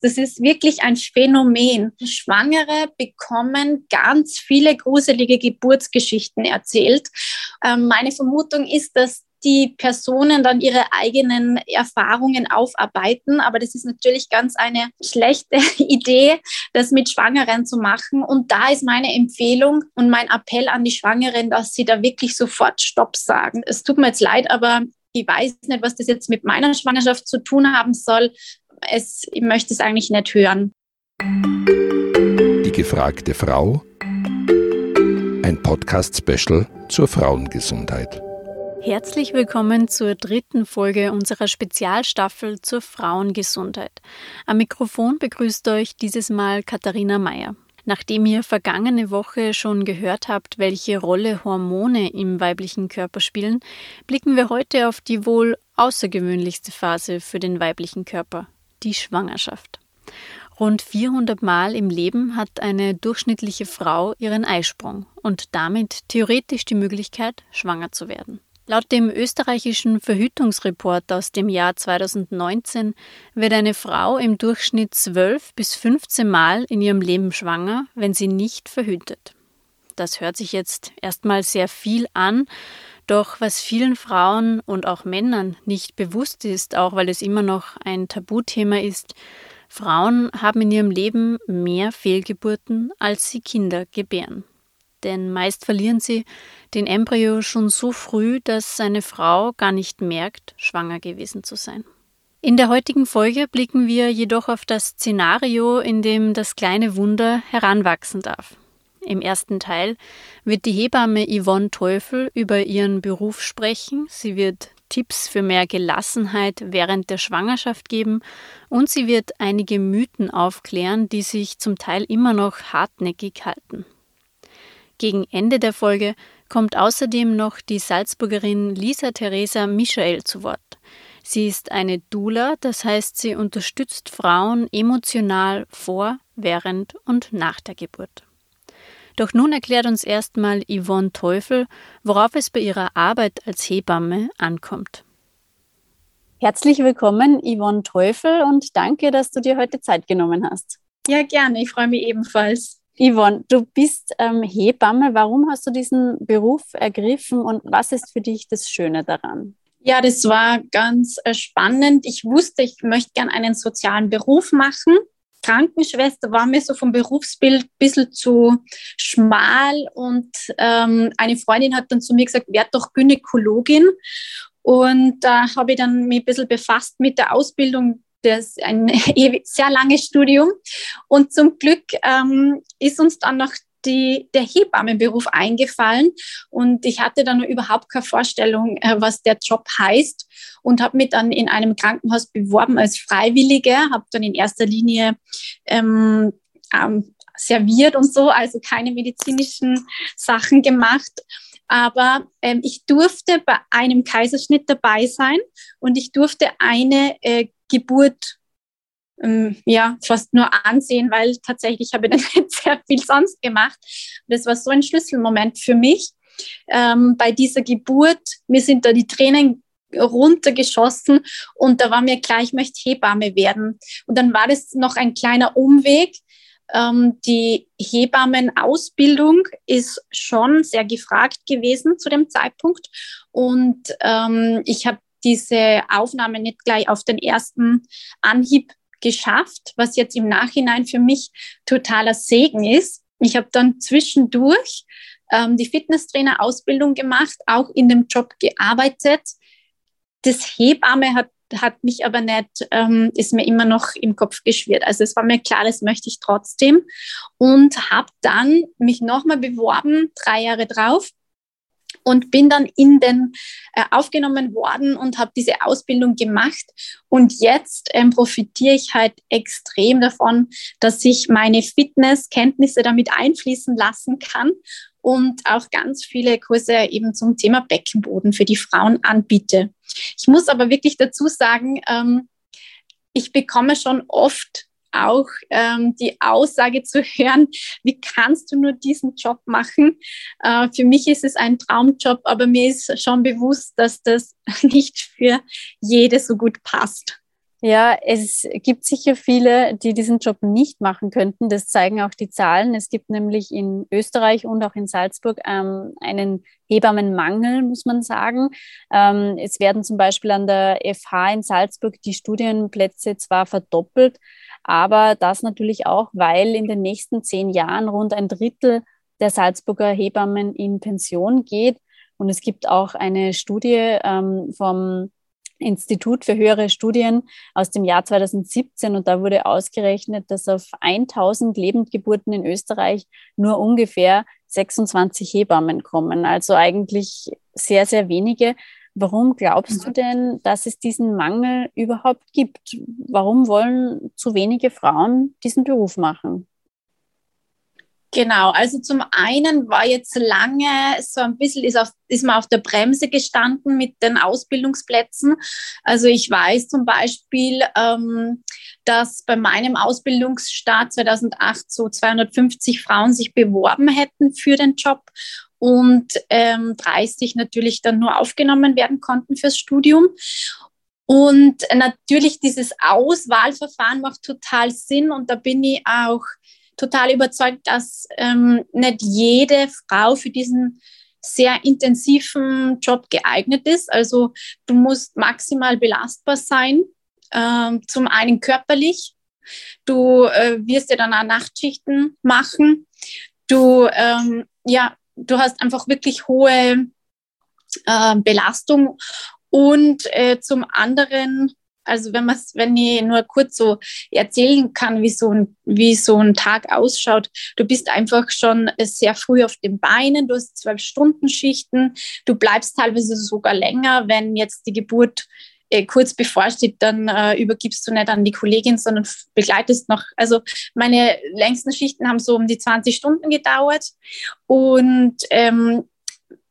Das ist wirklich ein Phänomen. Schwangere bekommen ganz viele gruselige Geburtsgeschichten erzählt. Ähm, meine Vermutung ist, dass die Personen dann ihre eigenen Erfahrungen aufarbeiten. Aber das ist natürlich ganz eine schlechte Idee, das mit Schwangeren zu machen. Und da ist meine Empfehlung und mein Appell an die Schwangeren, dass sie da wirklich sofort Stopp sagen. Es tut mir jetzt leid, aber ich weiß nicht, was das jetzt mit meiner Schwangerschaft zu tun haben soll. Es, ich möchte es eigentlich nicht hören. Die gefragte Frau. Ein Podcast-Special zur Frauengesundheit. Herzlich willkommen zur dritten Folge unserer Spezialstaffel zur Frauengesundheit. Am Mikrofon begrüßt euch dieses Mal Katharina Mayer. Nachdem ihr vergangene Woche schon gehört habt, welche Rolle Hormone im weiblichen Körper spielen, blicken wir heute auf die wohl außergewöhnlichste Phase für den weiblichen Körper, die Schwangerschaft. Rund 400 Mal im Leben hat eine durchschnittliche Frau ihren Eisprung und damit theoretisch die Möglichkeit, schwanger zu werden. Laut dem österreichischen Verhütungsreport aus dem Jahr 2019 wird eine Frau im Durchschnitt 12 bis 15 Mal in ihrem Leben schwanger, wenn sie nicht verhütet. Das hört sich jetzt erstmal sehr viel an, doch was vielen Frauen und auch Männern nicht bewusst ist, auch weil es immer noch ein Tabuthema ist, Frauen haben in ihrem Leben mehr Fehlgeburten, als sie Kinder gebären denn meist verlieren sie den Embryo schon so früh, dass seine Frau gar nicht merkt, schwanger gewesen zu sein. In der heutigen Folge blicken wir jedoch auf das Szenario, in dem das kleine Wunder heranwachsen darf. Im ersten Teil wird die Hebamme Yvonne Teufel über ihren Beruf sprechen. Sie wird Tipps für mehr Gelassenheit während der Schwangerschaft geben und sie wird einige Mythen aufklären, die sich zum Teil immer noch hartnäckig halten. Gegen Ende der Folge kommt außerdem noch die Salzburgerin Lisa Theresa Michael zu Wort. Sie ist eine Dula, das heißt, sie unterstützt Frauen emotional vor, während und nach der Geburt. Doch nun erklärt uns erstmal Yvonne Teufel, worauf es bei ihrer Arbeit als Hebamme ankommt. Herzlich willkommen, Yvonne Teufel, und danke, dass du dir heute Zeit genommen hast. Ja, gerne. Ich freue mich ebenfalls. Yvonne, du bist ähm, Hebamme. Warum hast du diesen Beruf ergriffen und was ist für dich das Schöne daran? Ja, das war ganz äh, spannend. Ich wusste, ich möchte gerne einen sozialen Beruf machen. Krankenschwester war mir so vom Berufsbild ein bisschen zu schmal und ähm, eine Freundin hat dann zu mir gesagt, werd doch Gynäkologin. Und da habe ich dann mich ein bisschen befasst mit der Ausbildung das ist ein sehr langes Studium. Und zum Glück ähm, ist uns dann noch die, der Hebammenberuf eingefallen und ich hatte dann überhaupt keine Vorstellung, äh, was der Job heißt und habe mich dann in einem Krankenhaus beworben als Freiwillige, habe dann in erster Linie ähm, ähm, serviert und so, also keine medizinischen Sachen gemacht. Aber ähm, ich durfte bei einem Kaiserschnitt dabei sein und ich durfte eine äh, Geburt ähm, ja fast nur ansehen, weil tatsächlich habe ich dann sehr viel sonst gemacht. Das war so ein Schlüsselmoment für mich. Ähm, bei dieser Geburt, mir sind da die Tränen runtergeschossen und da war mir klar, ich möchte Hebamme werden. Und dann war das noch ein kleiner Umweg. Ähm, die Hebammenausbildung ist schon sehr gefragt gewesen zu dem Zeitpunkt. Und ähm, ich habe diese Aufnahme nicht gleich auf den ersten Anhieb geschafft, was jetzt im Nachhinein für mich totaler Segen ist. Ich habe dann zwischendurch ähm, die Fitnesstrainer-Ausbildung gemacht, auch in dem Job gearbeitet. Das Hebamme hat, hat mich aber nicht, ähm, ist mir immer noch im Kopf geschwirrt. Also es war mir klar, das möchte ich trotzdem. Und habe dann mich nochmal beworben, drei Jahre drauf und bin dann in den äh, aufgenommen worden und habe diese Ausbildung gemacht. Und jetzt ähm, profitiere ich halt extrem davon, dass ich meine Fitnesskenntnisse damit einfließen lassen kann und auch ganz viele Kurse eben zum Thema Beckenboden für die Frauen anbiete. Ich muss aber wirklich dazu sagen, ähm, ich bekomme schon oft auch ähm, die Aussage zu hören, wie kannst du nur diesen Job machen? Äh, für mich ist es ein Traumjob, aber mir ist schon bewusst, dass das nicht für jede so gut passt. Ja, es gibt sicher viele, die diesen Job nicht machen könnten. Das zeigen auch die Zahlen. Es gibt nämlich in Österreich und auch in Salzburg ähm, einen Hebammenmangel, muss man sagen. Ähm, es werden zum Beispiel an der FH in Salzburg die Studienplätze zwar verdoppelt, aber das natürlich auch, weil in den nächsten zehn Jahren rund ein Drittel der Salzburger Hebammen in Pension geht. Und es gibt auch eine Studie ähm, vom Institut für höhere Studien aus dem Jahr 2017 und da wurde ausgerechnet, dass auf 1000 Lebendgeburten in Österreich nur ungefähr 26 Hebammen kommen. Also eigentlich sehr, sehr wenige. Warum glaubst du mhm. denn, dass es diesen Mangel überhaupt gibt? Warum wollen zu wenige Frauen diesen Beruf machen? Genau, also zum einen war jetzt lange so ein bisschen, ist, auf, ist man auf der Bremse gestanden mit den Ausbildungsplätzen. Also ich weiß zum Beispiel, ähm, dass bei meinem Ausbildungsstart 2008 so 250 Frauen sich beworben hätten für den Job und ähm, 30 natürlich dann nur aufgenommen werden konnten fürs Studium. Und natürlich dieses Auswahlverfahren macht total Sinn und da bin ich auch total überzeugt, dass ähm, nicht jede Frau für diesen sehr intensiven Job geeignet ist. Also du musst maximal belastbar sein, ähm, zum einen körperlich. Du äh, wirst ja dann auch Nachtschichten machen. Du, ähm, ja, du hast einfach wirklich hohe äh, Belastung. Und äh, zum anderen also wenn man wenn ich nur kurz so erzählen kann, wie so ein, wie so ein Tag ausschaut, du bist einfach schon sehr früh auf den Beinen, du hast zwölf Stunden Schichten, du bleibst teilweise sogar länger, wenn jetzt die Geburt äh, kurz bevorsteht, dann äh, übergibst du nicht an die Kollegin, sondern begleitest noch. Also meine längsten Schichten haben so um die 20 Stunden gedauert und ähm,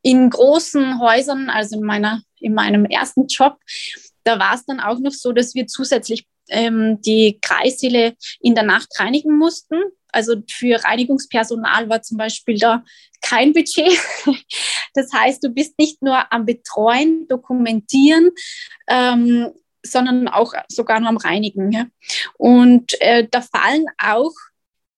in großen Häusern, also in meiner in meinem ersten Job, da war es dann auch noch so, dass wir zusätzlich ähm, die Kreissäle in der Nacht reinigen mussten. Also für Reinigungspersonal war zum Beispiel da kein Budget. Das heißt, du bist nicht nur am Betreuen, Dokumentieren, ähm, sondern auch sogar nur am Reinigen. Ja. Und äh, da fallen auch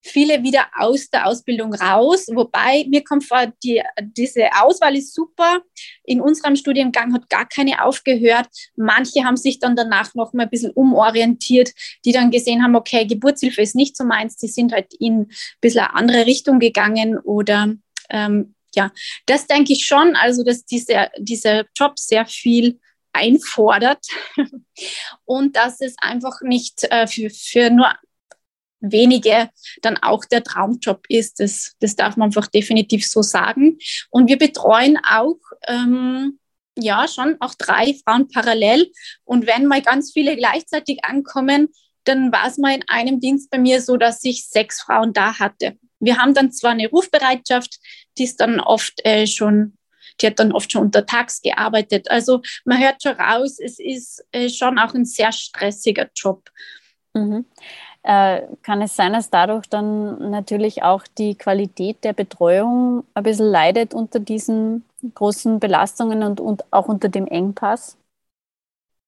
viele wieder aus der Ausbildung raus. Wobei mir kommt vor, die, diese Auswahl ist super. In unserem Studiengang hat gar keine aufgehört. Manche haben sich dann danach noch mal ein bisschen umorientiert, die dann gesehen haben, okay, Geburtshilfe ist nicht so meins. Die sind halt in ein bisschen eine andere Richtung gegangen oder ähm, ja, das denke ich schon, also dass diese, dieser Job sehr viel einfordert und dass es einfach nicht äh, für, für nur wenige dann auch der Traumjob ist. Das, das darf man einfach definitiv so sagen. Und wir betreuen auch, ähm, ja, schon auch drei Frauen parallel. Und wenn mal ganz viele gleichzeitig ankommen, dann war es mal in einem Dienst bei mir so, dass ich sechs Frauen da hatte. Wir haben dann zwar eine Rufbereitschaft, die ist dann oft äh, schon die hat dann oft schon untertags gearbeitet. Also man hört schon raus, es ist äh, schon auch ein sehr stressiger Job. Mhm äh, kann es sein, dass dadurch dann natürlich auch die Qualität der Betreuung ein bisschen leidet unter diesen großen Belastungen und, und auch unter dem Engpass?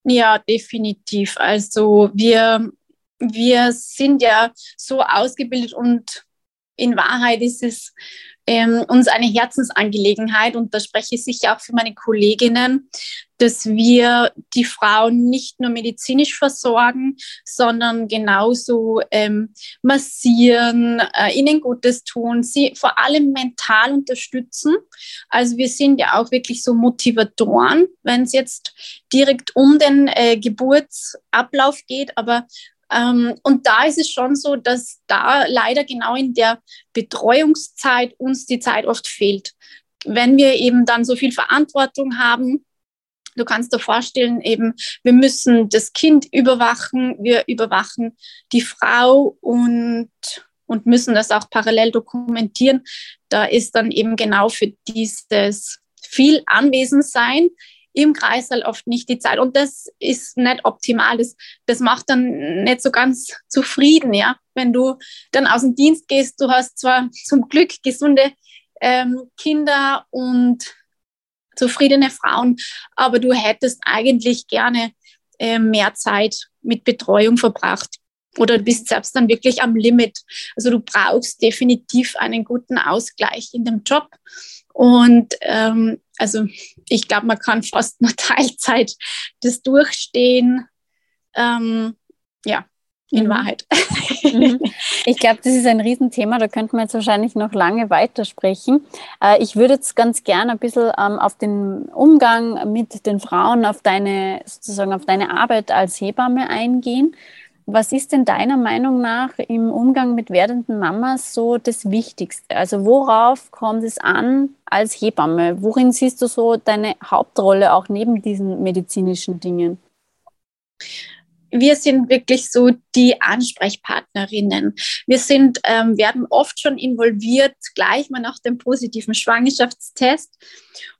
Ja, definitiv. Also wir, wir sind ja so ausgebildet und in Wahrheit ist es ähm, uns eine Herzensangelegenheit und da spreche ich sicher auch für meine Kolleginnen, dass wir die Frauen nicht nur medizinisch versorgen, sondern genauso ähm, massieren, äh, ihnen Gutes tun, sie vor allem mental unterstützen. Also wir sind ja auch wirklich so Motivatoren, wenn es jetzt direkt um den äh, Geburtsablauf geht, aber ähm, und da ist es schon so, dass da leider genau in der Betreuungszeit uns die Zeit oft fehlt. Wenn wir eben dann so viel Verantwortung haben, du kannst dir vorstellen, eben, wir müssen das Kind überwachen, wir überwachen die Frau und, und müssen das auch parallel dokumentieren. Da ist dann eben genau für dieses viel Anwesensein im Kreißsaal oft nicht die Zeit. Und das ist nicht optimal. Das, das macht dann nicht so ganz zufrieden, ja. Wenn du dann aus dem Dienst gehst, du hast zwar zum Glück gesunde ähm, Kinder und zufriedene Frauen, aber du hättest eigentlich gerne äh, mehr Zeit mit Betreuung verbracht. Oder du bist selbst dann wirklich am Limit. Also du brauchst definitiv einen guten Ausgleich in dem Job. Und ähm, also ich glaube, man kann fast nur Teilzeit das durchstehen. Ähm, ja, in mhm. Wahrheit. Mhm. Ich glaube, das ist ein Riesenthema, da könnten wir jetzt wahrscheinlich noch lange weitersprechen. Äh, ich würde jetzt ganz gerne ein bisschen ähm, auf den Umgang mit den Frauen, auf deine, sozusagen auf deine Arbeit als Hebamme eingehen. Was ist denn deiner Meinung nach im Umgang mit werdenden Mamas so das Wichtigste? Also worauf kommt es an als Hebamme? Worin siehst du so deine Hauptrolle auch neben diesen medizinischen Dingen? wir sind wirklich so die Ansprechpartnerinnen. Wir sind, ähm, werden oft schon involviert, gleich mal nach dem positiven Schwangerschaftstest.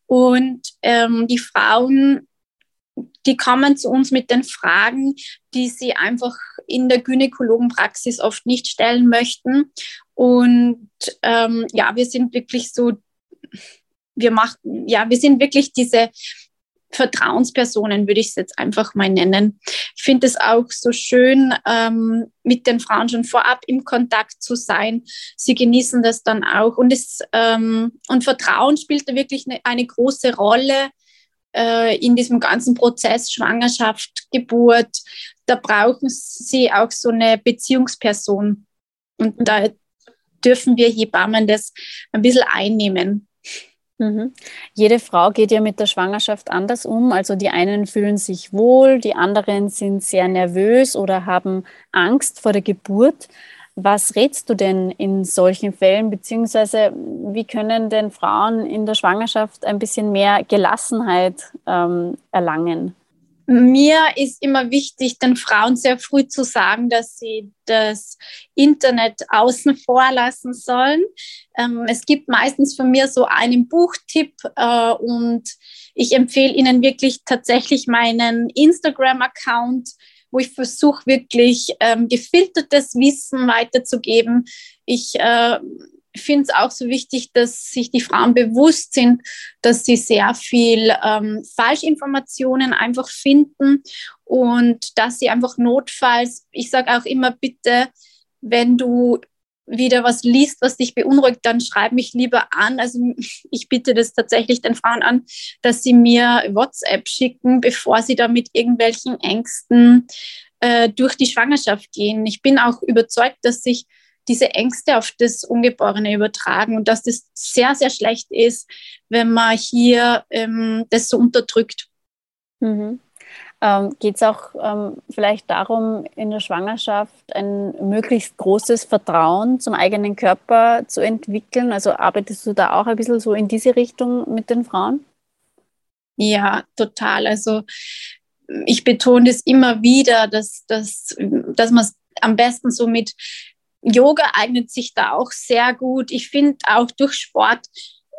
Und ähm, die Frauen, die kommen zu uns mit den Fragen, die sie einfach in der Gynäkologenpraxis oft nicht stellen möchten. Und ähm, ja, wir sind wirklich so, wir machen, ja, wir sind wirklich diese Vertrauenspersonen, würde ich es jetzt einfach mal nennen. Ich finde es auch so schön, ähm, mit den Frauen schon vorab im Kontakt zu sein. Sie genießen das dann auch. Und, es, ähm, und Vertrauen spielt da wirklich eine, eine große Rolle äh, in diesem ganzen Prozess Schwangerschaft, Geburt. Da brauchen sie auch so eine Beziehungsperson. Und da dürfen wir Hebammen das ein bisschen einnehmen. Mhm. Jede Frau geht ja mit der Schwangerschaft anders um. Also die einen fühlen sich wohl, die anderen sind sehr nervös oder haben Angst vor der Geburt. Was rätst du denn in solchen Fällen, beziehungsweise wie können denn Frauen in der Schwangerschaft ein bisschen mehr Gelassenheit ähm, erlangen? Mir ist immer wichtig, den Frauen sehr früh zu sagen, dass sie das Internet außen vor lassen sollen. Ähm, es gibt meistens von mir so einen Buchtipp äh, und ich empfehle ihnen wirklich tatsächlich meinen Instagram-Account, wo ich versuche wirklich ähm, gefiltertes Wissen weiterzugeben. Ich äh, finde es auch so wichtig, dass sich die Frauen bewusst sind, dass sie sehr viel ähm, Falschinformationen einfach finden und dass sie einfach notfalls, ich sage auch immer bitte, wenn du wieder was liest, was dich beunruhigt, dann schreib mich lieber an. Also ich bitte das tatsächlich den Frauen an, dass sie mir WhatsApp schicken, bevor sie da mit irgendwelchen Ängsten äh, durch die Schwangerschaft gehen. Ich bin auch überzeugt, dass sich diese Ängste auf das Ungeborene übertragen und dass das sehr, sehr schlecht ist, wenn man hier ähm, das so unterdrückt. Mhm. Ähm, Geht es auch ähm, vielleicht darum, in der Schwangerschaft ein möglichst großes Vertrauen zum eigenen Körper zu entwickeln? Also arbeitest du da auch ein bisschen so in diese Richtung mit den Frauen? Ja, total. Also ich betone das immer wieder, dass, dass, dass man es am besten so mit Yoga eignet sich da auch sehr gut. Ich finde auch durch Sport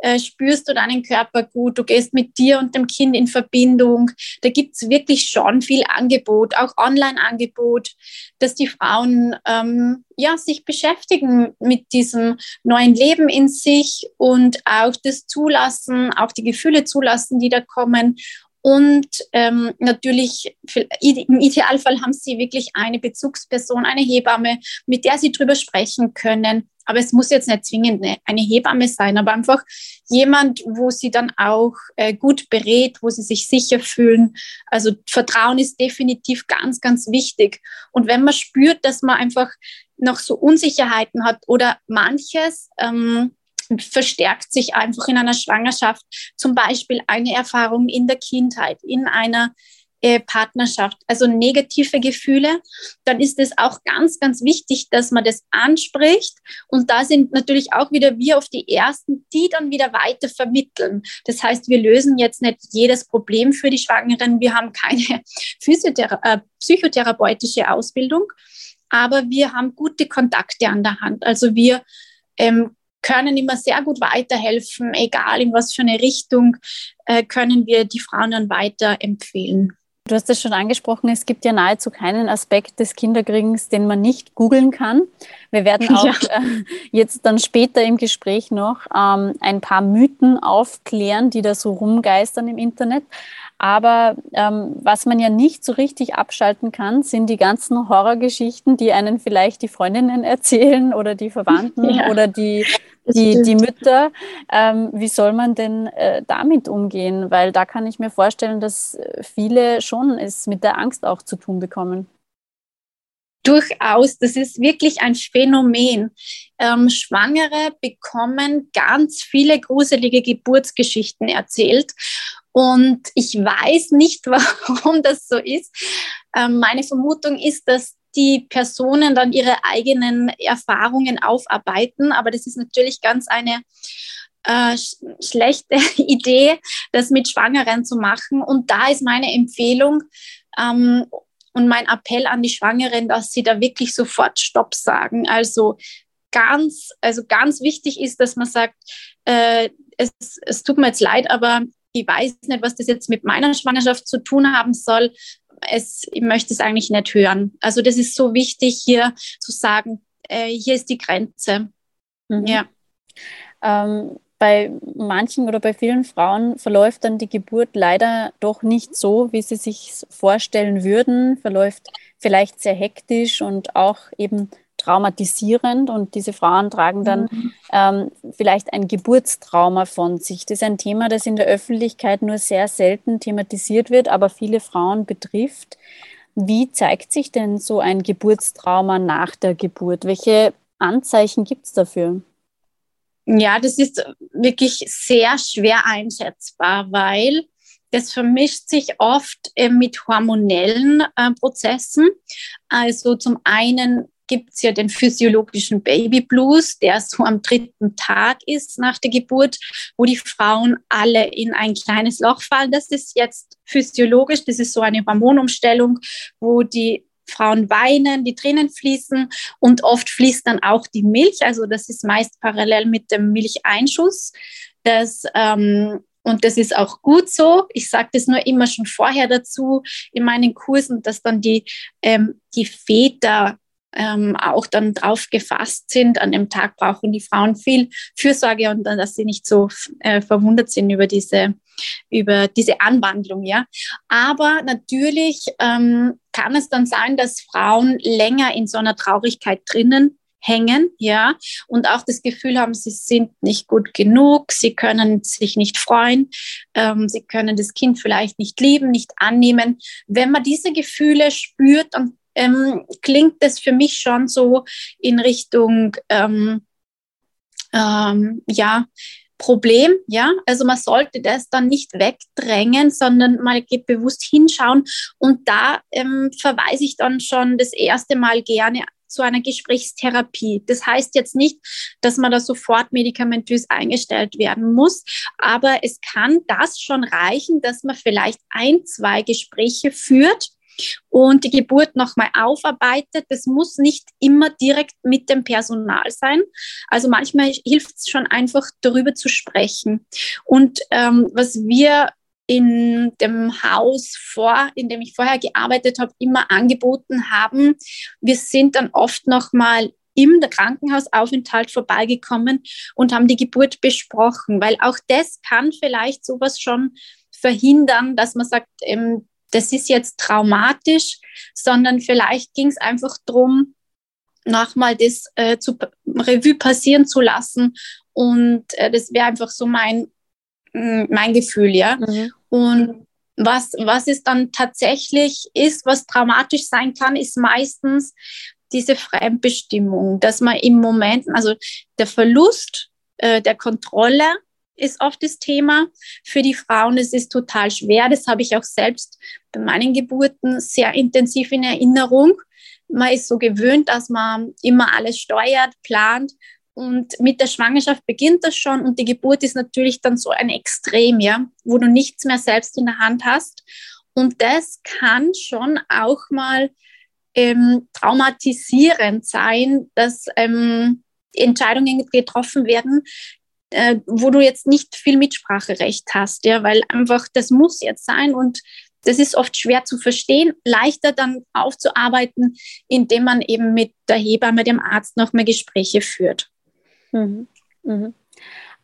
äh, spürst du deinen Körper gut, du gehst mit dir und dem Kind in Verbindung. Da gibt es wirklich schon viel Angebot, auch Online-Angebot, dass die Frauen ähm, ja, sich beschäftigen mit diesem neuen Leben in sich und auch das zulassen, auch die Gefühle zulassen, die da kommen und ähm, natürlich, im Idealfall haben Sie wirklich eine Bezugsperson, eine Hebamme, mit der Sie drüber sprechen können. Aber es muss jetzt nicht zwingend eine Hebamme sein, aber einfach jemand, wo Sie dann auch äh, gut berät, wo Sie sich sicher fühlen. Also Vertrauen ist definitiv ganz, ganz wichtig. Und wenn man spürt, dass man einfach noch so Unsicherheiten hat oder manches, ähm, verstärkt sich einfach in einer Schwangerschaft. Zum Beispiel eine Erfahrung in der Kindheit, in einer äh, Partnerschaft, also negative Gefühle, dann ist es auch ganz, ganz wichtig, dass man das anspricht. Und da sind natürlich auch wieder wir auf die Ersten, die dann wieder weiter vermitteln. Das heißt, wir lösen jetzt nicht jedes Problem für die Schwangeren. Wir haben keine Physiothera äh, psychotherapeutische Ausbildung, aber wir haben gute Kontakte an der Hand. Also wir ähm, können immer sehr gut weiterhelfen, egal in was für eine Richtung, äh, können wir die Frauen dann weiterempfehlen. Du hast es schon angesprochen, es gibt ja nahezu keinen Aspekt des Kinderkriegens, den man nicht googeln kann. Wir werden auch ja. äh, jetzt dann später im Gespräch noch ähm, ein paar Mythen aufklären, die da so rumgeistern im Internet. Aber ähm, was man ja nicht so richtig abschalten kann, sind die ganzen Horrorgeschichten, die einen vielleicht die Freundinnen erzählen oder die Verwandten ja, oder die, die, die Mütter. Ähm, wie soll man denn äh, damit umgehen? Weil da kann ich mir vorstellen, dass viele schon es mit der Angst auch zu tun bekommen. Durchaus, das ist wirklich ein Phänomen. Ähm, Schwangere bekommen ganz viele gruselige Geburtsgeschichten erzählt. Und ich weiß nicht, warum das so ist. Ähm, meine Vermutung ist, dass die Personen dann ihre eigenen Erfahrungen aufarbeiten. Aber das ist natürlich ganz eine äh, sch schlechte Idee, das mit Schwangeren zu machen. Und da ist meine Empfehlung, ähm, und mein Appell an die Schwangeren, dass sie da wirklich sofort Stopp sagen. Also ganz, also ganz wichtig ist, dass man sagt, äh, es, es tut mir jetzt leid, aber ich weiß nicht, was das jetzt mit meiner Schwangerschaft zu tun haben soll. Es, ich möchte es eigentlich nicht hören. Also das ist so wichtig, hier zu sagen, äh, hier ist die Grenze. Mhm. Ja. Ähm, bei manchen oder bei vielen Frauen verläuft dann die Geburt leider doch nicht so, wie sie sich vorstellen würden, verläuft vielleicht sehr hektisch und auch eben traumatisierend und diese Frauen tragen dann mhm. ähm, vielleicht ein Geburtstrauma von sich. Das ist ein Thema, das in der Öffentlichkeit nur sehr selten thematisiert wird, aber viele Frauen betrifft. Wie zeigt sich denn so ein Geburtstrauma nach der Geburt? Welche Anzeichen gibt es dafür? Ja, das ist wirklich sehr schwer einschätzbar, weil das vermischt sich oft äh, mit hormonellen äh, Prozessen. Also zum einen gibt es ja den physiologischen Baby Blues, der so am dritten Tag ist nach der Geburt, wo die Frauen alle in ein kleines Loch fallen. Das ist jetzt physiologisch, das ist so eine Hormonumstellung, wo die Frauen weinen, die Tränen fließen und oft fließt dann auch die Milch. Also das ist meist parallel mit dem Milcheinschuss. Das, ähm, und das ist auch gut so. Ich sage das nur immer schon vorher dazu in meinen Kursen, dass dann die, ähm, die Väter ähm, auch dann drauf gefasst sind. An dem Tag brauchen die Frauen viel Fürsorge und dann, dass sie nicht so äh, verwundert sind über diese, über diese Anwandlung. Ja. Aber natürlich ähm, kann es dann sein, dass Frauen länger in so einer Traurigkeit drinnen hängen, ja, und auch das Gefühl haben, sie sind nicht gut genug, sie können sich nicht freuen, ähm, sie können das Kind vielleicht nicht lieben, nicht annehmen. Wenn man diese Gefühle spürt, dann ähm, klingt das für mich schon so in Richtung, ähm, ähm, ja, Problem, ja. Also man sollte das dann nicht wegdrängen, sondern mal bewusst hinschauen. Und da ähm, verweise ich dann schon das erste Mal gerne zu einer Gesprächstherapie. Das heißt jetzt nicht, dass man da sofort medikamentös eingestellt werden muss, aber es kann das schon reichen, dass man vielleicht ein, zwei Gespräche führt und die Geburt nochmal aufarbeitet. Das muss nicht immer direkt mit dem Personal sein. Also manchmal hilft es schon einfach darüber zu sprechen. Und ähm, was wir in dem Haus vor, in dem ich vorher gearbeitet habe, immer angeboten haben. Wir sind dann oft nochmal im Krankenhausaufenthalt vorbeigekommen und haben die Geburt besprochen, weil auch das kann vielleicht sowas schon verhindern, dass man sagt, ähm, das ist jetzt traumatisch, sondern vielleicht ging es einfach darum, nochmal das äh, zu Revue passieren zu lassen. Und äh, das wäre einfach so mein, mm, mein Gefühl, ja. Mhm. Und was, was es dann tatsächlich ist, was traumatisch sein kann, ist meistens diese Fremdbestimmung, dass man im Moment, also der Verlust äh, der Kontrolle ist oft das Thema. Für die Frauen ist es total schwer. Das habe ich auch selbst bei meinen Geburten sehr intensiv in Erinnerung. Man ist so gewöhnt, dass man immer alles steuert, plant. Und mit der Schwangerschaft beginnt das schon und die Geburt ist natürlich dann so ein Extrem, ja, wo du nichts mehr selbst in der Hand hast. Und das kann schon auch mal ähm, traumatisierend sein, dass ähm, Entscheidungen getroffen werden, äh, wo du jetzt nicht viel Mitspracherecht hast, ja, weil einfach das muss jetzt sein und das ist oft schwer zu verstehen, leichter dann aufzuarbeiten, indem man eben mit der Hebamme, dem Arzt noch mehr Gespräche führt. Mhm. Mhm.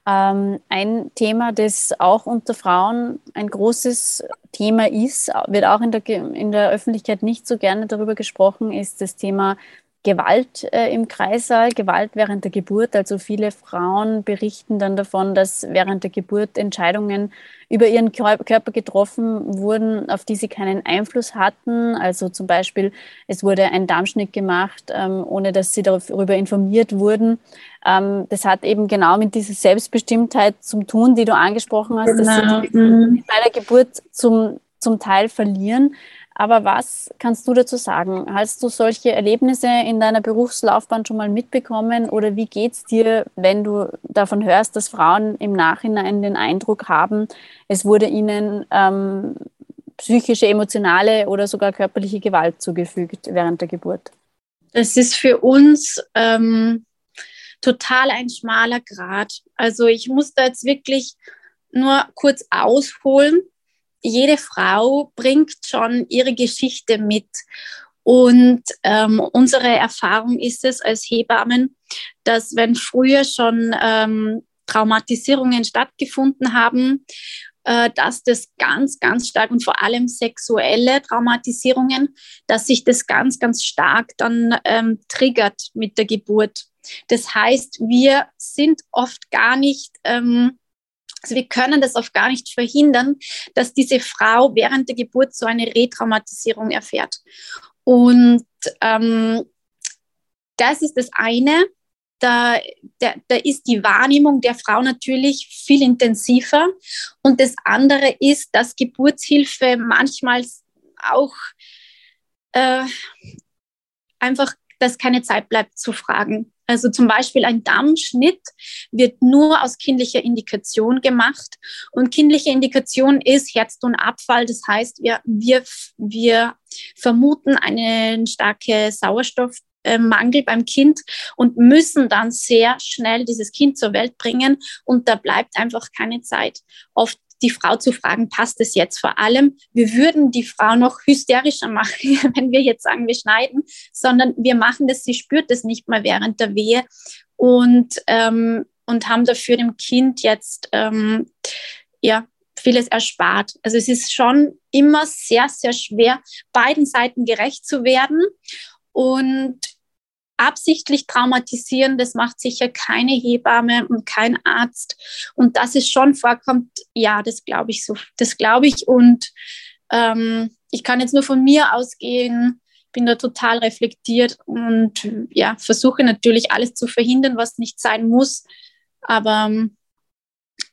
Ähm, ein Thema, das auch unter Frauen ein großes Thema ist, wird auch in der, in der Öffentlichkeit nicht so gerne darüber gesprochen, ist das Thema Gewalt äh, im Kreissaal, Gewalt während der Geburt. Also viele Frauen berichten dann davon, dass während der Geburt Entscheidungen über ihren Körper getroffen wurden, auf die sie keinen Einfluss hatten. Also zum Beispiel, es wurde ein Darmschnitt gemacht, ähm, ohne dass sie darüber informiert wurden. Ähm, das hat eben genau mit dieser Selbstbestimmtheit zum tun, die du angesprochen hast, genau. dass sie mhm. bei der Geburt zum, zum Teil verlieren. Aber was kannst du dazu sagen? Hast du solche Erlebnisse in deiner Berufslaufbahn schon mal mitbekommen oder wie geht es dir, wenn du davon hörst, dass Frauen im Nachhinein den Eindruck haben, es wurde ihnen ähm, psychische, emotionale oder sogar körperliche Gewalt zugefügt während der Geburt? Es ist für uns ähm, total ein schmaler Grad. Also ich muss da jetzt wirklich nur kurz ausholen jede Frau bringt schon ihre Geschichte mit. Und ähm, unsere Erfahrung ist es als Hebammen, dass wenn früher schon ähm, Traumatisierungen stattgefunden haben, äh, dass das ganz, ganz stark und vor allem sexuelle Traumatisierungen, dass sich das ganz, ganz stark dann ähm, triggert mit der Geburt. Das heißt, wir sind oft gar nicht ähm, also wir können das oft gar nicht verhindern, dass diese Frau während der Geburt so eine Retraumatisierung erfährt. Und ähm, das ist das eine. Da, da, da ist die Wahrnehmung der Frau natürlich viel intensiver. Und das andere ist, dass Geburtshilfe manchmal auch äh, einfach, dass keine Zeit bleibt zu fragen. Also zum Beispiel ein Dammschnitt wird nur aus kindlicher Indikation gemacht. Und kindliche Indikation ist Herztonabfall. Das heißt, wir, wir, wir vermuten einen starken Sauerstoffmangel beim Kind und müssen dann sehr schnell dieses Kind zur Welt bringen. Und da bleibt einfach keine Zeit. Oft die Frau zu fragen, passt es jetzt? Vor allem, wir würden die Frau noch hysterischer machen, wenn wir jetzt sagen, wir schneiden, sondern wir machen das, sie spürt es nicht mehr während der Wehe und, ähm, und haben dafür dem Kind jetzt ähm, ja, vieles erspart. Also es ist schon immer sehr, sehr schwer, beiden Seiten gerecht zu werden. Und absichtlich traumatisieren, das macht sicher keine Hebamme und kein Arzt. Und dass es schon vorkommt, ja, das glaube ich so. Das glaube ich. Und ähm, ich kann jetzt nur von mir ausgehen, bin da total reflektiert und ja, versuche natürlich alles zu verhindern, was nicht sein muss. Aber ähm,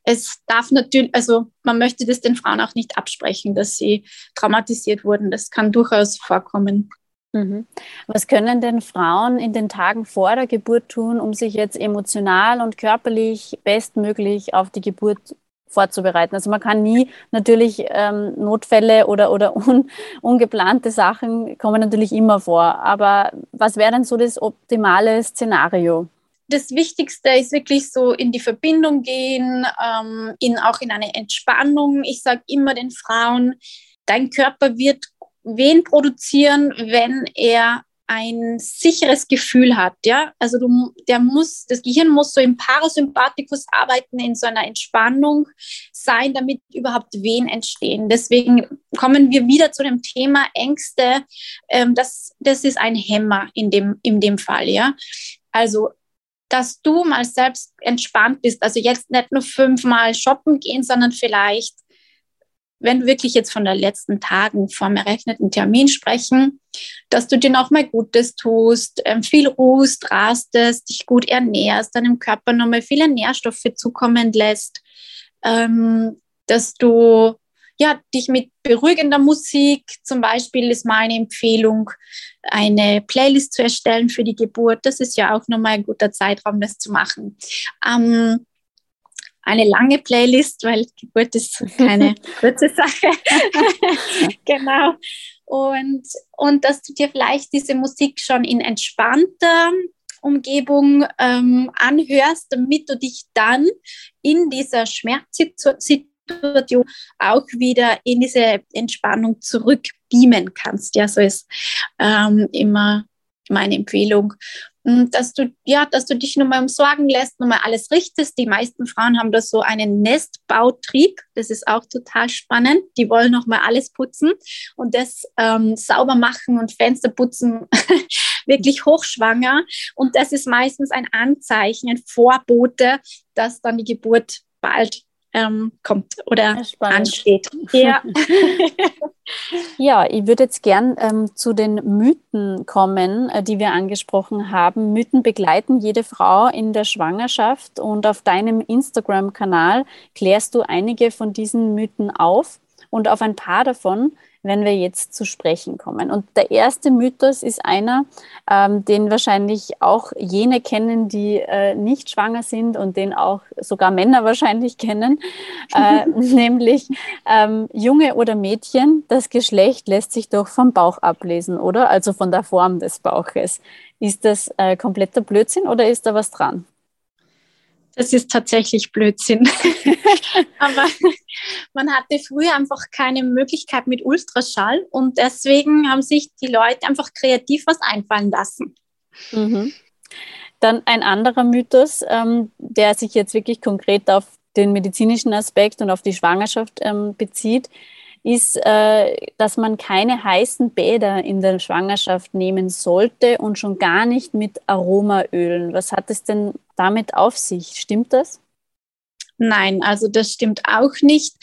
es darf natürlich, also man möchte das den Frauen auch nicht absprechen, dass sie traumatisiert wurden. Das kann durchaus vorkommen. Mhm. Was können denn Frauen in den Tagen vor der Geburt tun, um sich jetzt emotional und körperlich bestmöglich auf die Geburt vorzubereiten? Also man kann nie natürlich ähm, Notfälle oder, oder un, ungeplante Sachen kommen natürlich immer vor. Aber was wäre denn so das optimale Szenario? das Wichtigste ist wirklich so in die Verbindung gehen, ähm, in, auch in eine Entspannung. Ich sage immer den Frauen, dein Körper wird wen produzieren, wenn er ein sicheres Gefühl hat, ja. Also du, der muss, das Gehirn muss so im Parasympathikus arbeiten, in so einer Entspannung sein, damit überhaupt Wehen entstehen. Deswegen kommen wir wieder zu dem Thema Ängste. Ähm, das, das ist ein Hämmer in dem, in dem Fall, ja. Also dass du mal selbst entspannt bist. Also jetzt nicht nur fünfmal shoppen gehen, sondern vielleicht wenn du wirklich jetzt von den letzten Tagen vom errechneten Termin sprechen, dass du dir nochmal Gutes tust, ähm, viel ruhst, rastest, dich gut ernährst, deinem Körper nochmal viele Nährstoffe zukommen lässt, ähm, dass du ja, dich mit beruhigender Musik, zum Beispiel ist meine Empfehlung, eine Playlist zu erstellen für die Geburt. Das ist ja auch nochmal ein guter Zeitraum, das zu machen. Ähm, eine lange Playlist, weil Geburt ist keine kurze Sache. genau. Und, und dass du dir vielleicht diese Musik schon in entspannter Umgebung ähm, anhörst, damit du dich dann in dieser Schmerzsituation auch wieder in diese Entspannung zurückbeamen kannst. Ja, so ist ähm, immer meine Empfehlung. Hm, dass du, ja, dass du dich nochmal umsorgen lässt, nochmal alles richtest. Die meisten Frauen haben da so einen Nestbautrieb. Das ist auch total spannend. Die wollen nochmal alles putzen und das ähm, sauber machen und Fenster putzen, wirklich hochschwanger. Und das ist meistens ein Anzeichen, ein Vorbote, dass dann die Geburt bald ähm, kommt oder ansteht. Ja. ja, ich würde jetzt gern ähm, zu den Mythen kommen, äh, die wir angesprochen haben. Mythen begleiten jede Frau in der Schwangerschaft und auf deinem Instagram-Kanal klärst du einige von diesen Mythen auf und auf ein paar davon wenn wir jetzt zu sprechen kommen. Und der erste Mythos ist einer, ähm, den wahrscheinlich auch jene kennen, die äh, nicht schwanger sind und den auch sogar Männer wahrscheinlich kennen, äh, nämlich ähm, Junge oder Mädchen, das Geschlecht lässt sich doch vom Bauch ablesen, oder? Also von der Form des Bauches. Ist das äh, kompletter Blödsinn oder ist da was dran? Das ist tatsächlich Blödsinn. Aber man hatte früher einfach keine Möglichkeit mit Ultraschall und deswegen haben sich die Leute einfach kreativ was einfallen lassen. Mhm. Dann ein anderer Mythos, ähm, der sich jetzt wirklich konkret auf den medizinischen Aspekt und auf die Schwangerschaft ähm, bezieht, ist, äh, dass man keine heißen Bäder in der Schwangerschaft nehmen sollte und schon gar nicht mit Aromaölen. Was hat es denn damit auf sich? Stimmt das? Nein, also das stimmt auch nicht.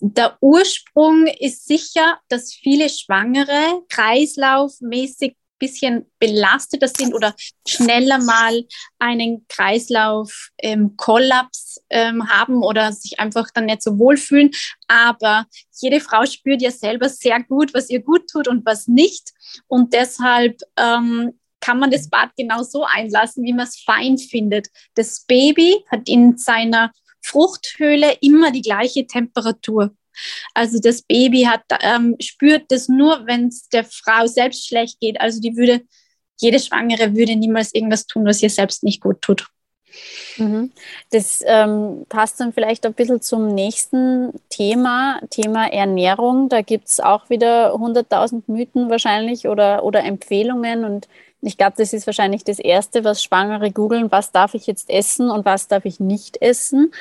Der Ursprung ist sicher, dass viele Schwangere kreislaufmäßig bisschen belasteter sind oder schneller mal einen Kreislauf-Kollaps ähm, ähm, haben oder sich einfach dann nicht so wohlfühlen. Aber jede Frau spürt ja selber sehr gut, was ihr gut tut und was nicht. Und deshalb ähm, kann man das Bad genau so einlassen, wie man es fein findet. Das Baby hat in seiner Fruchthöhle immer die gleiche Temperatur. Also das Baby hat, ähm, spürt das nur, wenn es der Frau selbst schlecht geht. Also die würde, jede Schwangere würde niemals irgendwas tun, was ihr selbst nicht gut tut. Mhm. Das ähm, passt dann vielleicht ein bisschen zum nächsten Thema, Thema Ernährung. Da gibt es auch wieder 100.000 Mythen wahrscheinlich oder, oder Empfehlungen. Und ich glaube, das ist wahrscheinlich das Erste, was Schwangere googeln, was darf ich jetzt essen und was darf ich nicht essen.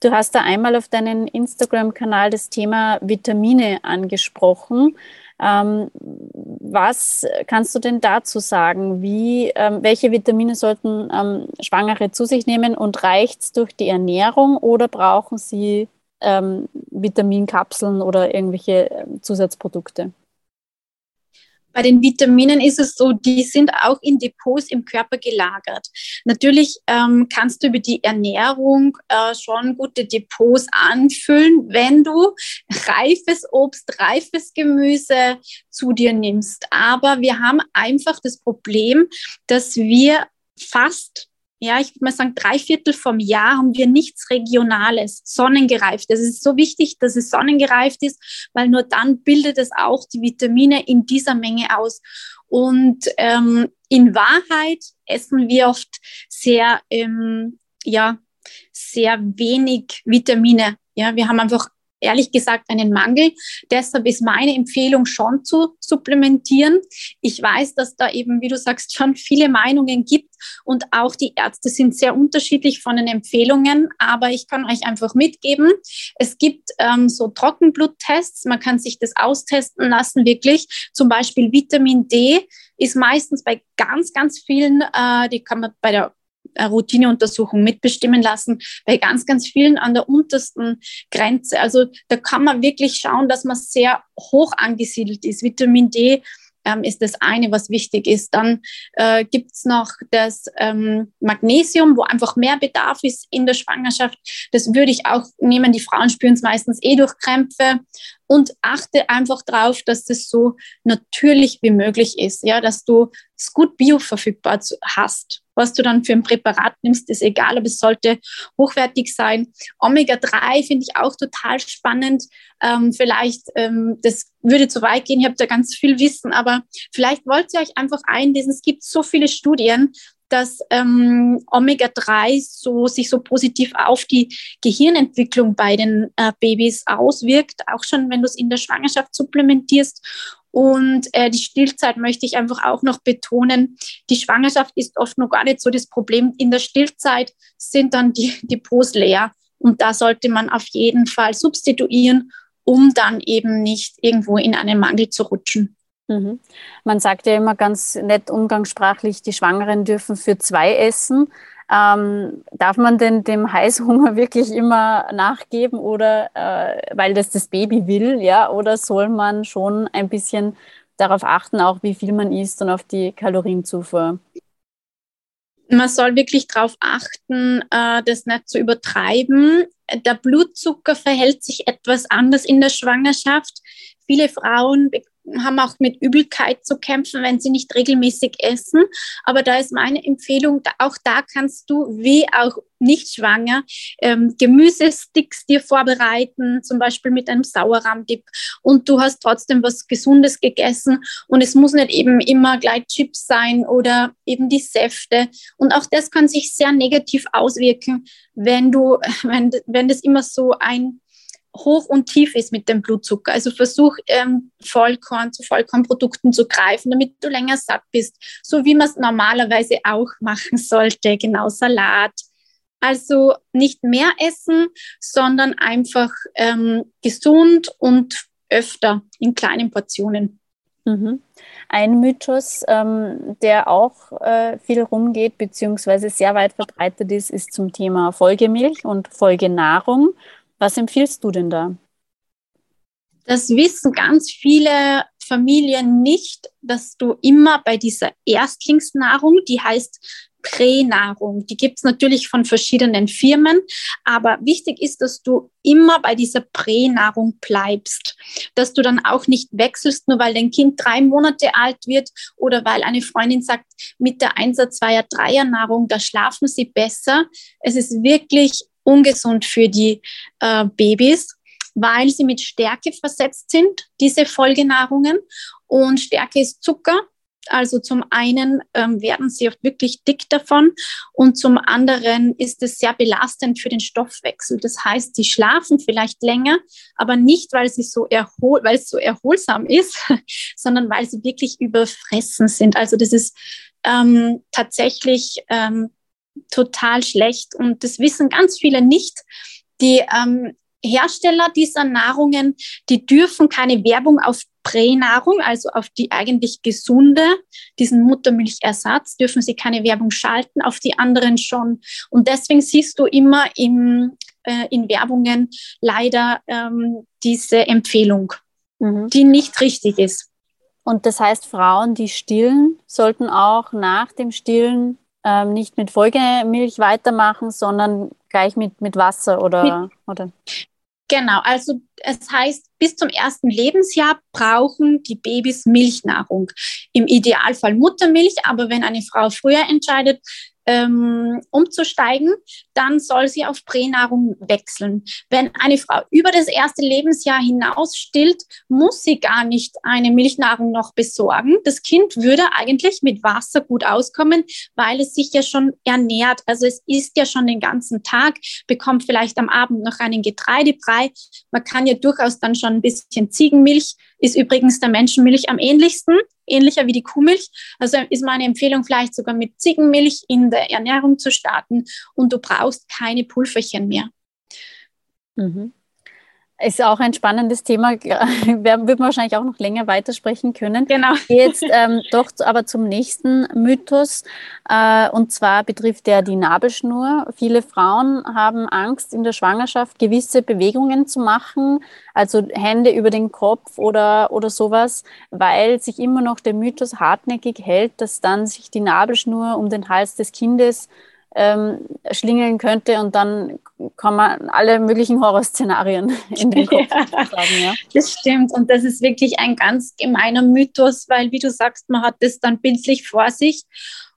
Du hast da einmal auf deinem Instagram-Kanal das Thema Vitamine angesprochen. Ähm, was kannst du denn dazu sagen? Wie, ähm, welche Vitamine sollten ähm, Schwangere zu sich nehmen und reicht es durch die Ernährung oder brauchen sie ähm, Vitaminkapseln oder irgendwelche ähm, Zusatzprodukte? Bei den Vitaminen ist es so, die sind auch in Depots im Körper gelagert. Natürlich ähm, kannst du über die Ernährung äh, schon gute Depots anfüllen, wenn du reifes Obst, reifes Gemüse zu dir nimmst. Aber wir haben einfach das Problem, dass wir fast ja, ich würde mal sagen, drei Viertel vom Jahr haben wir nichts Regionales, sonnengereift. Es ist so wichtig, dass es sonnengereift ist, weil nur dann bildet es auch die Vitamine in dieser Menge aus. Und ähm, in Wahrheit essen wir oft sehr, ähm, ja, sehr wenig Vitamine. Ja, wir haben einfach ehrlich gesagt einen Mangel. Deshalb ist meine Empfehlung schon zu supplementieren. Ich weiß, dass da eben, wie du sagst, schon viele Meinungen gibt und auch die Ärzte sind sehr unterschiedlich von den Empfehlungen, aber ich kann euch einfach mitgeben, es gibt ähm, so Trockenbluttests, man kann sich das austesten lassen, wirklich. Zum Beispiel Vitamin D ist meistens bei ganz, ganz vielen, äh, die kann man bei der Routineuntersuchung mitbestimmen lassen, bei ganz, ganz vielen an der untersten Grenze. Also da kann man wirklich schauen, dass man sehr hoch angesiedelt ist. Vitamin D ähm, ist das eine, was wichtig ist. Dann äh, gibt es noch das ähm, Magnesium, wo einfach mehr Bedarf ist in der Schwangerschaft. Das würde ich auch nehmen. Die Frauen spüren es meistens eh durch Krämpfe. Und achte einfach darauf, dass das so natürlich wie möglich ist, ja, dass du es gut bioverfügbar hast. Was du dann für ein Präparat nimmst, ist egal, aber es sollte hochwertig sein. Omega-3 finde ich auch total spannend. Ähm, vielleicht, ähm, das würde zu weit gehen, ihr habt da ganz viel Wissen, aber vielleicht wollt ihr euch einfach einlesen. Es gibt so viele Studien, dass ähm, Omega-3 so, sich so positiv auf die Gehirnentwicklung bei den äh, Babys auswirkt, auch schon wenn du es in der Schwangerschaft supplementierst. Und äh, die Stillzeit möchte ich einfach auch noch betonen. Die Schwangerschaft ist oft noch gar nicht so das Problem. In der Stillzeit sind dann die Depots leer. Und da sollte man auf jeden Fall substituieren, um dann eben nicht irgendwo in einen Mangel zu rutschen. Mhm. Man sagt ja immer ganz nett umgangssprachlich, die Schwangeren dürfen für zwei essen. Ähm, darf man denn dem Heißhunger wirklich immer nachgeben oder äh, weil das das Baby will, ja? Oder soll man schon ein bisschen darauf achten, auch wie viel man isst und auf die Kalorienzufuhr? Man soll wirklich darauf achten, äh, das nicht zu übertreiben. Der Blutzucker verhält sich etwas anders in der Schwangerschaft. Viele Frauen haben auch mit Übelkeit zu kämpfen, wenn sie nicht regelmäßig essen. Aber da ist meine Empfehlung, auch da kannst du, wie auch nicht schwanger, ähm, Gemüsesticks dir vorbereiten, zum Beispiel mit einem Sauerrahmdip. Und du hast trotzdem was Gesundes gegessen. Und es muss nicht eben immer gleich Chips sein oder eben die Säfte. Und auch das kann sich sehr negativ auswirken, wenn du, wenn, wenn das immer so ein hoch und tief ist mit dem Blutzucker. Also versuch ähm, Vollkorn zu Vollkornprodukten zu greifen, damit du länger satt bist, so wie man es normalerweise auch machen sollte. Genau Salat. Also nicht mehr essen, sondern einfach ähm, gesund und öfter in kleinen Portionen. Mhm. Ein Mythos, ähm, der auch äh, viel rumgeht, beziehungsweise sehr weit verbreitet ist, ist zum Thema Folgemilch und Folgenahrung. Was empfiehlst du denn da? Das wissen ganz viele Familien nicht, dass du immer bei dieser Erstlingsnahrung, die heißt Pränahrung, die gibt es natürlich von verschiedenen Firmen, aber wichtig ist, dass du immer bei dieser Pränahrung bleibst, dass du dann auch nicht wechselst, nur weil dein Kind drei Monate alt wird oder weil eine Freundin sagt, mit der Einsatz zweier Dreier Nahrung, da schlafen sie besser. Es ist wirklich ungesund für die äh, Babys, weil sie mit Stärke versetzt sind, diese Folgenahrungen. Und Stärke ist Zucker. Also zum einen ähm, werden sie oft wirklich dick davon und zum anderen ist es sehr belastend für den Stoffwechsel. Das heißt, sie schlafen vielleicht länger, aber nicht, weil, sie so erhol weil es so erholsam ist, sondern weil sie wirklich überfressen sind. Also das ist ähm, tatsächlich ähm, total schlecht und das wissen ganz viele nicht. Die ähm, Hersteller dieser Nahrungen, die dürfen keine Werbung auf Pränahrung, also auf die eigentlich gesunde, diesen Muttermilchersatz, dürfen sie keine Werbung schalten, auf die anderen schon. Und deswegen siehst du immer im, äh, in Werbungen leider ähm, diese Empfehlung, mhm. die nicht richtig ist. Und das heißt, Frauen, die stillen, sollten auch nach dem Stillen ähm, nicht mit Folgemilch weitermachen, sondern gleich mit, mit Wasser oder, mit, oder? Genau, also es heißt, bis zum ersten Lebensjahr brauchen die Babys Milchnahrung. Im Idealfall Muttermilch, aber wenn eine Frau früher entscheidet, ähm, umzusteigen, dann soll sie auf Pränahrung wechseln. Wenn eine Frau über das erste Lebensjahr hinaus stillt, muss sie gar nicht eine Milchnahrung noch besorgen. Das Kind würde eigentlich mit Wasser gut auskommen, weil es sich ja schon ernährt. Also es isst ja schon den ganzen Tag, bekommt vielleicht am Abend noch einen Getreidebrei. Man kann ja durchaus dann schon ein bisschen Ziegenmilch ist übrigens der Menschenmilch am ähnlichsten, ähnlicher wie die Kuhmilch. Also ist meine Empfehlung vielleicht sogar mit Ziegenmilch in der Ernährung zu starten und du brauchst keine Pulverchen mehr. Mhm. Ist auch ein spannendes Thema. Wir würden wahrscheinlich auch noch länger weitersprechen können. Genau. Jetzt ähm, doch aber zum nächsten Mythos. Äh, und zwar betrifft der die Nabelschnur. Viele Frauen haben Angst, in der Schwangerschaft gewisse Bewegungen zu machen, also Hände über den Kopf oder, oder sowas, weil sich immer noch der Mythos hartnäckig hält, dass dann sich die Nabelschnur um den Hals des Kindes ähm, schlingeln könnte und dann kommen alle möglichen Horrorszenarien in den Kopf. Ja, sagen, ja. Das stimmt und das ist wirklich ein ganz gemeiner Mythos, weil wie du sagst, man hat das dann bildlich vor sich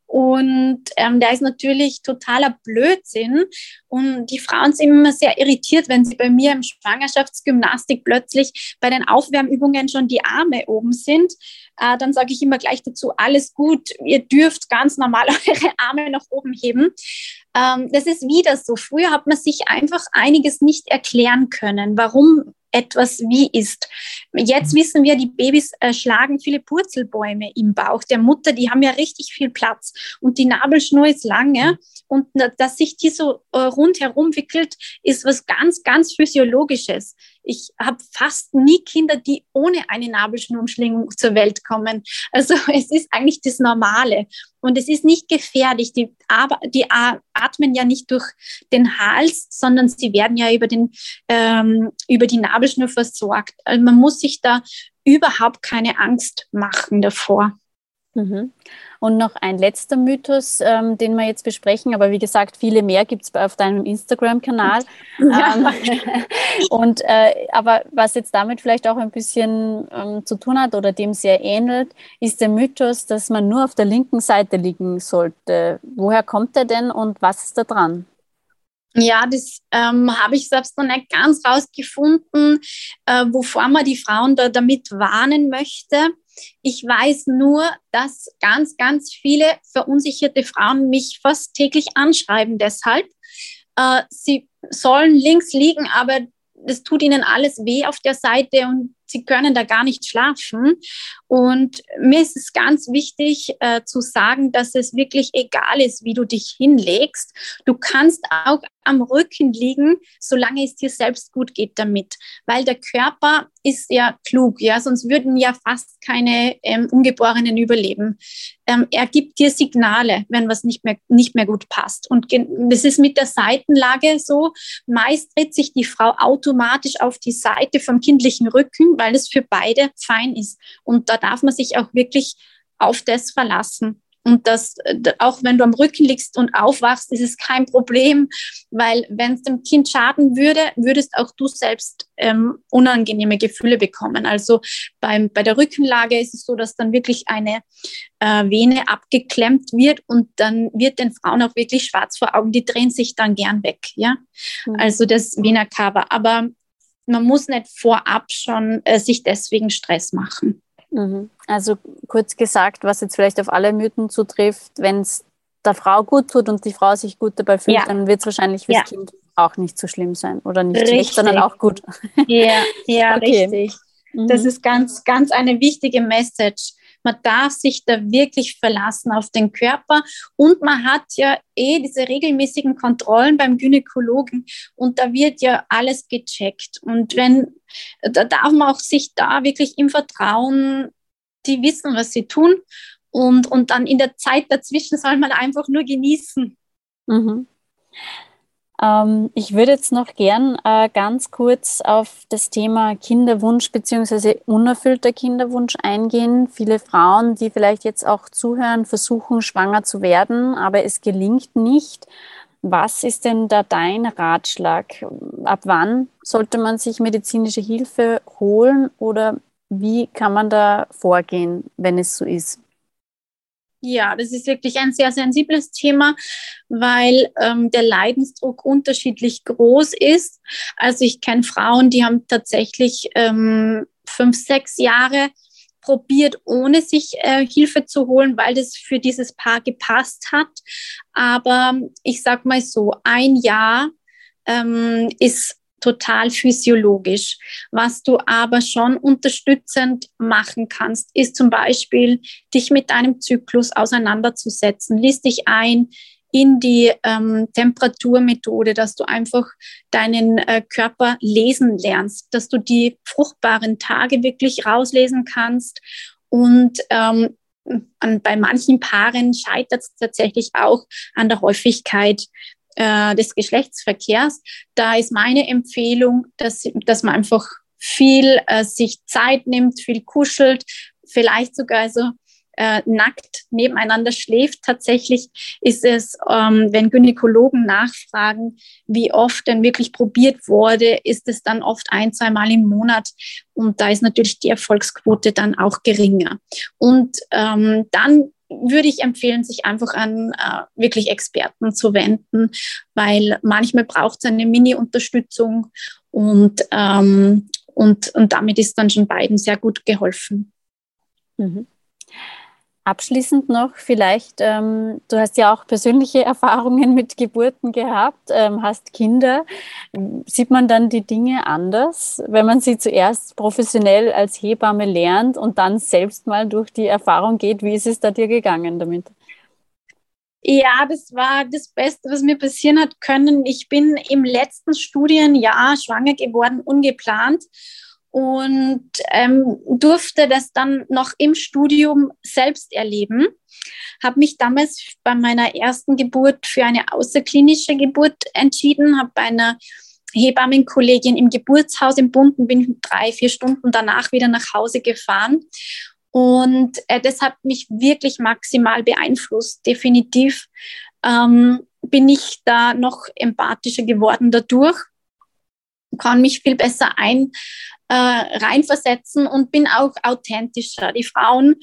Und ähm, der ist natürlich totaler Blödsinn. Und die Frauen sind immer sehr irritiert, wenn sie bei mir im Schwangerschaftsgymnastik plötzlich bei den Aufwärmübungen schon die Arme oben sind. Äh, dann sage ich immer gleich dazu, alles gut, ihr dürft ganz normal eure Arme nach oben heben. Ähm, das ist wieder so. Früher hat man sich einfach einiges nicht erklären können, warum etwas wie ist. Jetzt wissen wir, die Babys äh, schlagen viele Purzelbäume im Bauch. Der Mutter, die haben ja richtig viel Platz. Und die Nabelschnur ist lange. Und dass sich die so äh, rundherum wickelt, ist was ganz, ganz Physiologisches. Ich habe fast nie Kinder, die ohne eine Nabelschnurumschlingung zur Welt kommen. Also es ist eigentlich das Normale. Und es ist nicht gefährlich. Die, die atmen ja nicht durch den Hals, sondern sie werden ja über, den, ähm, über die Nabelschnur versorgt. Also man muss sich da überhaupt keine Angst machen davor. Mhm. Und noch ein letzter Mythos, ähm, den wir jetzt besprechen, aber wie gesagt, viele mehr gibt es auf deinem Instagram-Kanal. Ja. Ähm, und äh, aber was jetzt damit vielleicht auch ein bisschen ähm, zu tun hat oder dem sehr ähnelt, ist der Mythos, dass man nur auf der linken Seite liegen sollte. Woher kommt der denn und was ist da dran? Ja, das ähm, habe ich selbst noch nicht ganz rausgefunden, äh, wovor man die Frauen da damit warnen möchte. Ich weiß nur, dass ganz, ganz viele verunsicherte Frauen mich fast täglich anschreiben deshalb. Äh, sie sollen links liegen, aber das tut ihnen alles weh auf der Seite und sie können da gar nicht schlafen. Und mir ist es ganz wichtig äh, zu sagen, dass es wirklich egal ist, wie du dich hinlegst. Du kannst auch am Rücken liegen, solange es dir selbst gut geht damit. Weil der Körper ist ja klug, ja, sonst würden ja fast keine ähm, Ungeborenen überleben. Ähm, er gibt dir Signale, wenn was nicht mehr, nicht mehr gut passt. Und das ist mit der Seitenlage so. Meist dreht sich die Frau automatisch auf die Seite vom kindlichen Rücken, weil es für beide fein ist. Und da darf man sich auch wirklich auf das verlassen. Und das, auch wenn du am Rücken liegst und aufwachst, ist es kein Problem, weil wenn es dem Kind schaden würde, würdest auch du selbst ähm, unangenehme Gefühle bekommen. Also beim, bei der Rückenlage ist es so, dass dann wirklich eine äh, Vene abgeklemmt wird und dann wird den Frauen auch wirklich schwarz vor Augen. Die drehen sich dann gern weg. Ja, mhm. also das Vena Cava. Aber man muss nicht vorab schon äh, sich deswegen Stress machen. Mhm. Also kurz gesagt, was jetzt vielleicht auf alle Mythen zutrifft, wenn es der Frau gut tut und die Frau sich gut dabei fühlt, ja. dann wird es wahrscheinlich fürs ja. Kind auch nicht so schlimm sein oder nicht richtig. schlecht, sondern auch gut. Ja, ja okay. richtig. Das mhm. ist ganz, ganz eine wichtige Message. Man darf sich da wirklich verlassen auf den Körper und man hat ja eh diese regelmäßigen Kontrollen beim Gynäkologen und da wird ja alles gecheckt. Und wenn, da darf man auch sich da wirklich im Vertrauen, die wissen, was sie tun und, und dann in der Zeit dazwischen soll man einfach nur genießen. Mhm. Ähm, ich würde jetzt noch gern äh, ganz kurz auf das Thema Kinderwunsch bzw. unerfüllter Kinderwunsch eingehen. Viele Frauen, die vielleicht jetzt auch zuhören, versuchen schwanger zu werden, aber es gelingt nicht. Was ist denn da dein Ratschlag? Ab wann sollte man sich medizinische Hilfe holen oder wie kann man da vorgehen, wenn es so ist? Ja, das ist wirklich ein sehr sensibles Thema, weil ähm, der Leidensdruck unterschiedlich groß ist. Also ich kenne Frauen, die haben tatsächlich ähm, fünf, sechs Jahre probiert, ohne sich äh, Hilfe zu holen, weil das für dieses Paar gepasst hat. Aber ich sag mal so, ein Jahr ähm, ist total physiologisch. Was du aber schon unterstützend machen kannst, ist zum Beispiel, dich mit deinem Zyklus auseinanderzusetzen. Lies dich ein in die ähm, Temperaturmethode, dass du einfach deinen äh, Körper lesen lernst, dass du die fruchtbaren Tage wirklich rauslesen kannst und ähm, an, bei manchen Paaren scheitert es tatsächlich auch an der Häufigkeit äh, des Geschlechtsverkehrs. Da ist meine Empfehlung, dass, dass man einfach viel äh, sich Zeit nimmt, viel kuschelt, vielleicht sogar so äh, nackt nebeneinander schläft. Tatsächlich ist es, ähm, wenn Gynäkologen nachfragen, wie oft denn wirklich probiert wurde, ist es dann oft ein, zwei Mal im Monat. Und da ist natürlich die Erfolgsquote dann auch geringer. Und ähm, dann würde ich empfehlen, sich einfach an äh, wirklich Experten zu wenden, weil manchmal braucht es eine Mini-Unterstützung und, ähm, und, und damit ist dann schon beiden sehr gut geholfen. Mhm. Abschließend noch vielleicht, ähm, du hast ja auch persönliche Erfahrungen mit Geburten gehabt, ähm, hast Kinder. Sieht man dann die Dinge anders, wenn man sie zuerst professionell als Hebamme lernt und dann selbst mal durch die Erfahrung geht? Wie ist es da dir gegangen damit? Ja, das war das Beste, was mir passieren hat können. Ich bin im letzten Studienjahr schwanger geworden, ungeplant und ähm, durfte das dann noch im Studium selbst erleben. Habe mich damals bei meiner ersten Geburt für eine außerklinische Geburt entschieden, habe bei einer Hebammenkollegin im Geburtshaus im Bunden, bin drei, vier Stunden danach wieder nach Hause gefahren. Und äh, das hat mich wirklich maximal beeinflusst. Definitiv ähm, bin ich da noch empathischer geworden dadurch kann mich viel besser ein, äh, reinversetzen und bin auch authentischer. Die Frauen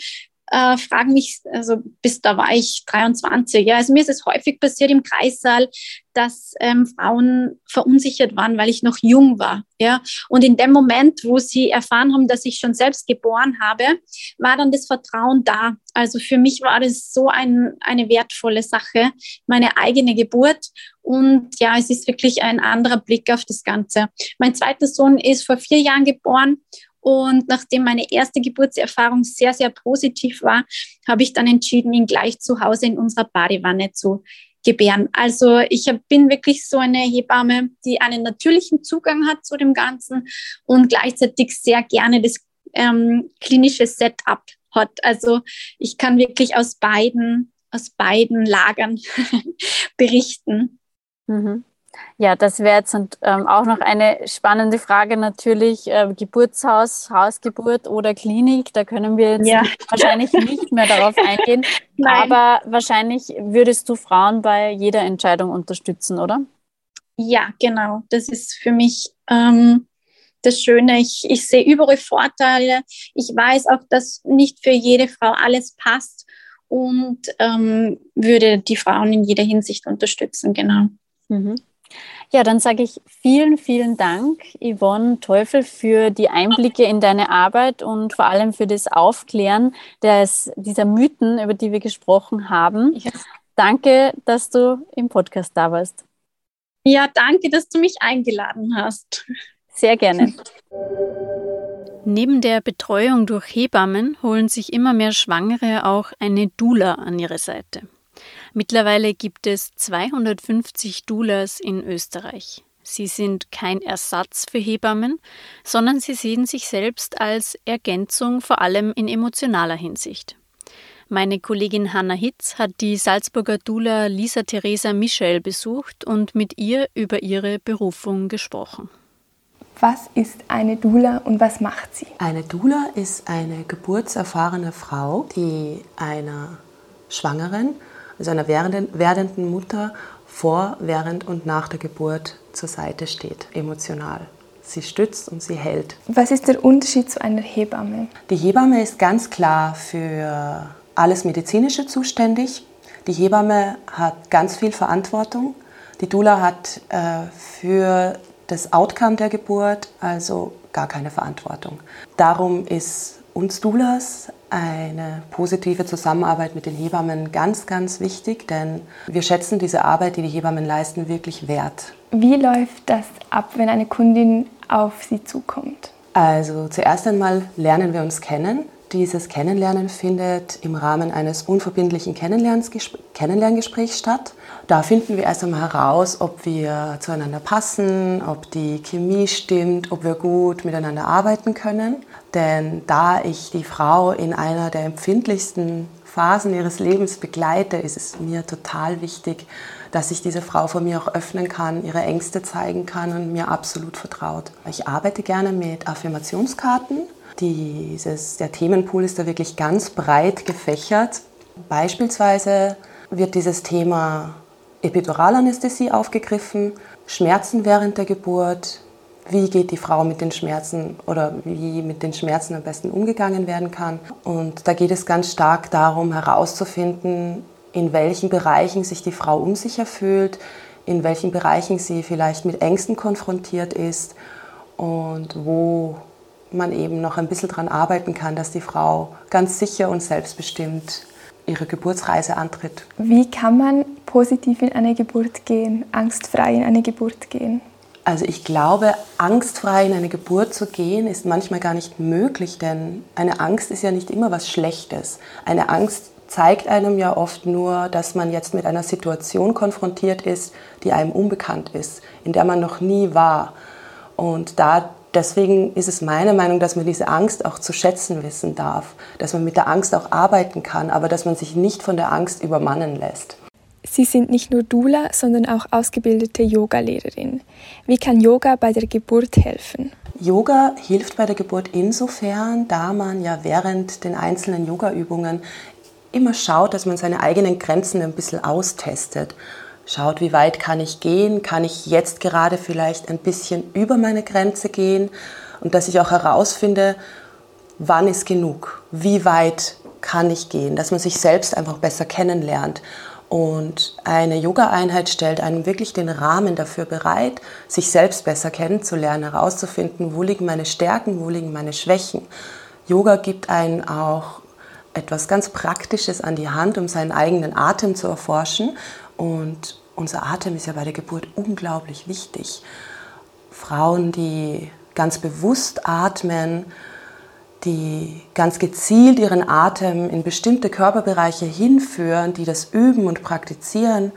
äh, fragen mich, also bis da war ich 23, ja, also mir ist es häufig passiert im Kreissaal, dass ähm, Frauen verunsichert waren, weil ich noch jung war, ja. Und in dem Moment, wo sie erfahren haben, dass ich schon selbst geboren habe, war dann das Vertrauen da. Also für mich war das so ein, eine wertvolle Sache, meine eigene Geburt. Und ja, es ist wirklich ein anderer Blick auf das Ganze. Mein zweiter Sohn ist vor vier Jahren geboren und nachdem meine erste Geburtserfahrung sehr, sehr positiv war, habe ich dann entschieden, ihn gleich zu Hause in unserer Badewanne zu gebären. Also ich bin wirklich so eine Hebamme, die einen natürlichen Zugang hat zu dem Ganzen und gleichzeitig sehr gerne das ähm, klinische Setup hat. Also ich kann wirklich aus beiden, aus beiden Lagern berichten. Mhm. Ja, das wäre jetzt ähm, auch noch eine spannende Frage natürlich. Äh, Geburtshaus, Hausgeburt oder Klinik, da können wir jetzt ja. wahrscheinlich nicht mehr darauf eingehen. Nein. Aber wahrscheinlich würdest du Frauen bei jeder Entscheidung unterstützen, oder? Ja, genau. Das ist für mich ähm, das Schöne. Ich, ich sehe überall Vorteile. Ich weiß auch, dass nicht für jede Frau alles passt und ähm, würde die Frauen in jeder Hinsicht unterstützen, genau. Mhm. Ja, dann sage ich vielen, vielen Dank, Yvonne Teufel, für die Einblicke in deine Arbeit und vor allem für das Aufklären des, dieser Mythen, über die wir gesprochen haben. Ja. Danke, dass du im Podcast da warst. Ja, danke, dass du mich eingeladen hast. Sehr gerne. Neben der Betreuung durch Hebammen holen sich immer mehr Schwangere auch eine Dula an ihre Seite. Mittlerweile gibt es 250 Doulas in Österreich. Sie sind kein Ersatz für Hebammen, sondern sie sehen sich selbst als Ergänzung, vor allem in emotionaler Hinsicht. Meine Kollegin Hanna Hitz hat die Salzburger Dula Lisa Theresa Michel besucht und mit ihr über ihre Berufung gesprochen. Was ist eine Dula und was macht sie? Eine Dula ist eine geburtserfahrene Frau, die einer Schwangeren also einer werdenden Mutter vor, während und nach der Geburt zur Seite steht, emotional. Sie stützt und sie hält. Was ist der Unterschied zu einer Hebamme? Die Hebamme ist ganz klar für alles Medizinische zuständig. Die Hebamme hat ganz viel Verantwortung. Die Dula hat äh, für das Outcome der Geburt also gar keine Verantwortung. Darum ist uns Doulas eine positive Zusammenarbeit mit den Hebammen ganz, ganz wichtig, denn wir schätzen diese Arbeit, die die Hebammen leisten, wirklich wert. Wie läuft das ab, wenn eine Kundin auf Sie zukommt? Also zuerst einmal lernen wir uns kennen. Dieses Kennenlernen findet im Rahmen eines unverbindlichen Kennenlerngesprächs statt. Da finden wir erst einmal heraus, ob wir zueinander passen, ob die Chemie stimmt, ob wir gut miteinander arbeiten können. Denn da ich die Frau in einer der empfindlichsten Phasen ihres Lebens begleite, ist es mir total wichtig, dass ich diese Frau vor mir auch öffnen kann, ihre Ängste zeigen kann und mir absolut vertraut. Ich arbeite gerne mit Affirmationskarten. Dieses, der Themenpool ist da wirklich ganz breit gefächert. Beispielsweise wird dieses Thema Epiduralanästhesie aufgegriffen, Schmerzen während der Geburt, wie geht die Frau mit den Schmerzen oder wie mit den Schmerzen am besten umgegangen werden kann. Und da geht es ganz stark darum herauszufinden, in welchen Bereichen sich die Frau unsicher fühlt, in welchen Bereichen sie vielleicht mit Ängsten konfrontiert ist und wo man eben noch ein bisschen daran arbeiten kann, dass die Frau ganz sicher und selbstbestimmt ihre Geburtsreise antritt. Wie kann man positiv in eine Geburt gehen, angstfrei in eine Geburt gehen? Also ich glaube, angstfrei in eine Geburt zu gehen, ist manchmal gar nicht möglich, denn eine Angst ist ja nicht immer was Schlechtes. Eine Angst zeigt einem ja oft nur, dass man jetzt mit einer Situation konfrontiert ist, die einem unbekannt ist, in der man noch nie war. Und da deswegen ist es meine Meinung, dass man diese Angst auch zu schätzen wissen darf, dass man mit der Angst auch arbeiten kann, aber dass man sich nicht von der Angst übermannen lässt. Sie sind nicht nur Dula, sondern auch ausgebildete Yogalehrerin. Wie kann Yoga bei der Geburt helfen? Yoga hilft bei der Geburt insofern, da man ja während den einzelnen Yogaübungen immer schaut, dass man seine eigenen Grenzen ein bisschen austestet. Schaut, wie weit kann ich gehen? Kann ich jetzt gerade vielleicht ein bisschen über meine Grenze gehen? Und dass ich auch herausfinde, wann ist genug? Wie weit kann ich gehen? Dass man sich selbst einfach besser kennenlernt. Und eine Yoga-Einheit stellt einem wirklich den Rahmen dafür bereit, sich selbst besser kennenzulernen, herauszufinden, wo liegen meine Stärken, wo liegen meine Schwächen. Yoga gibt einen auch etwas ganz Praktisches an die Hand, um seinen eigenen Atem zu erforschen. Und unser Atem ist ja bei der Geburt unglaublich wichtig. Frauen, die ganz bewusst atmen, die ganz gezielt ihren Atem in bestimmte Körperbereiche hinführen, die das üben und praktizieren,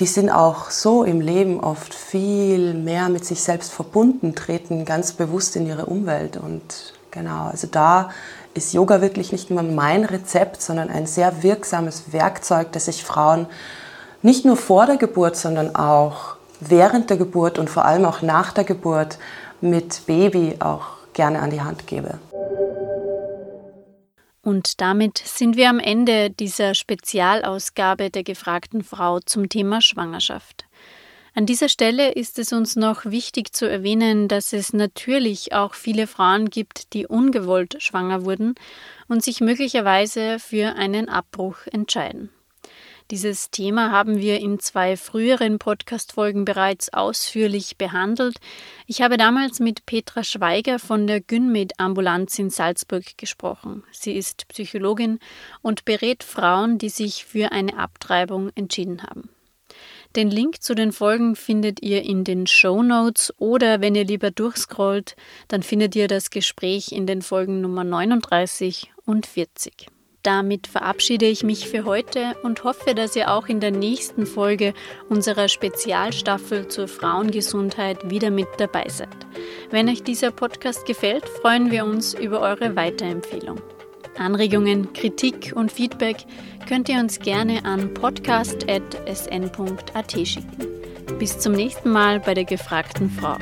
die sind auch so im Leben oft viel mehr mit sich selbst verbunden, treten ganz bewusst in ihre Umwelt. Und genau, also da ist Yoga wirklich nicht nur mein Rezept, sondern ein sehr wirksames Werkzeug, das sich Frauen nicht nur vor der Geburt, sondern auch während der Geburt und vor allem auch nach der Geburt mit Baby auch gerne an die Hand gebe. Und damit sind wir am Ende dieser Spezialausgabe der gefragten Frau zum Thema Schwangerschaft. An dieser Stelle ist es uns noch wichtig zu erwähnen, dass es natürlich auch viele Frauen gibt, die ungewollt schwanger wurden und sich möglicherweise für einen Abbruch entscheiden. Dieses Thema haben wir in zwei früheren Podcast-Folgen bereits ausführlich behandelt. Ich habe damals mit Petra Schweiger von der Gynmed-Ambulanz in Salzburg gesprochen. Sie ist Psychologin und berät Frauen, die sich für eine Abtreibung entschieden haben. Den Link zu den Folgen findet ihr in den Show Notes oder wenn ihr lieber durchscrollt, dann findet ihr das Gespräch in den Folgen Nummer 39 und 40. Damit verabschiede ich mich für heute und hoffe, dass ihr auch in der nächsten Folge unserer Spezialstaffel zur Frauengesundheit wieder mit dabei seid. Wenn euch dieser Podcast gefällt, freuen wir uns über eure Weiterempfehlung. Anregungen, Kritik und Feedback könnt ihr uns gerne an podcast.sn.at schicken. Bis zum nächsten Mal bei der gefragten Frau.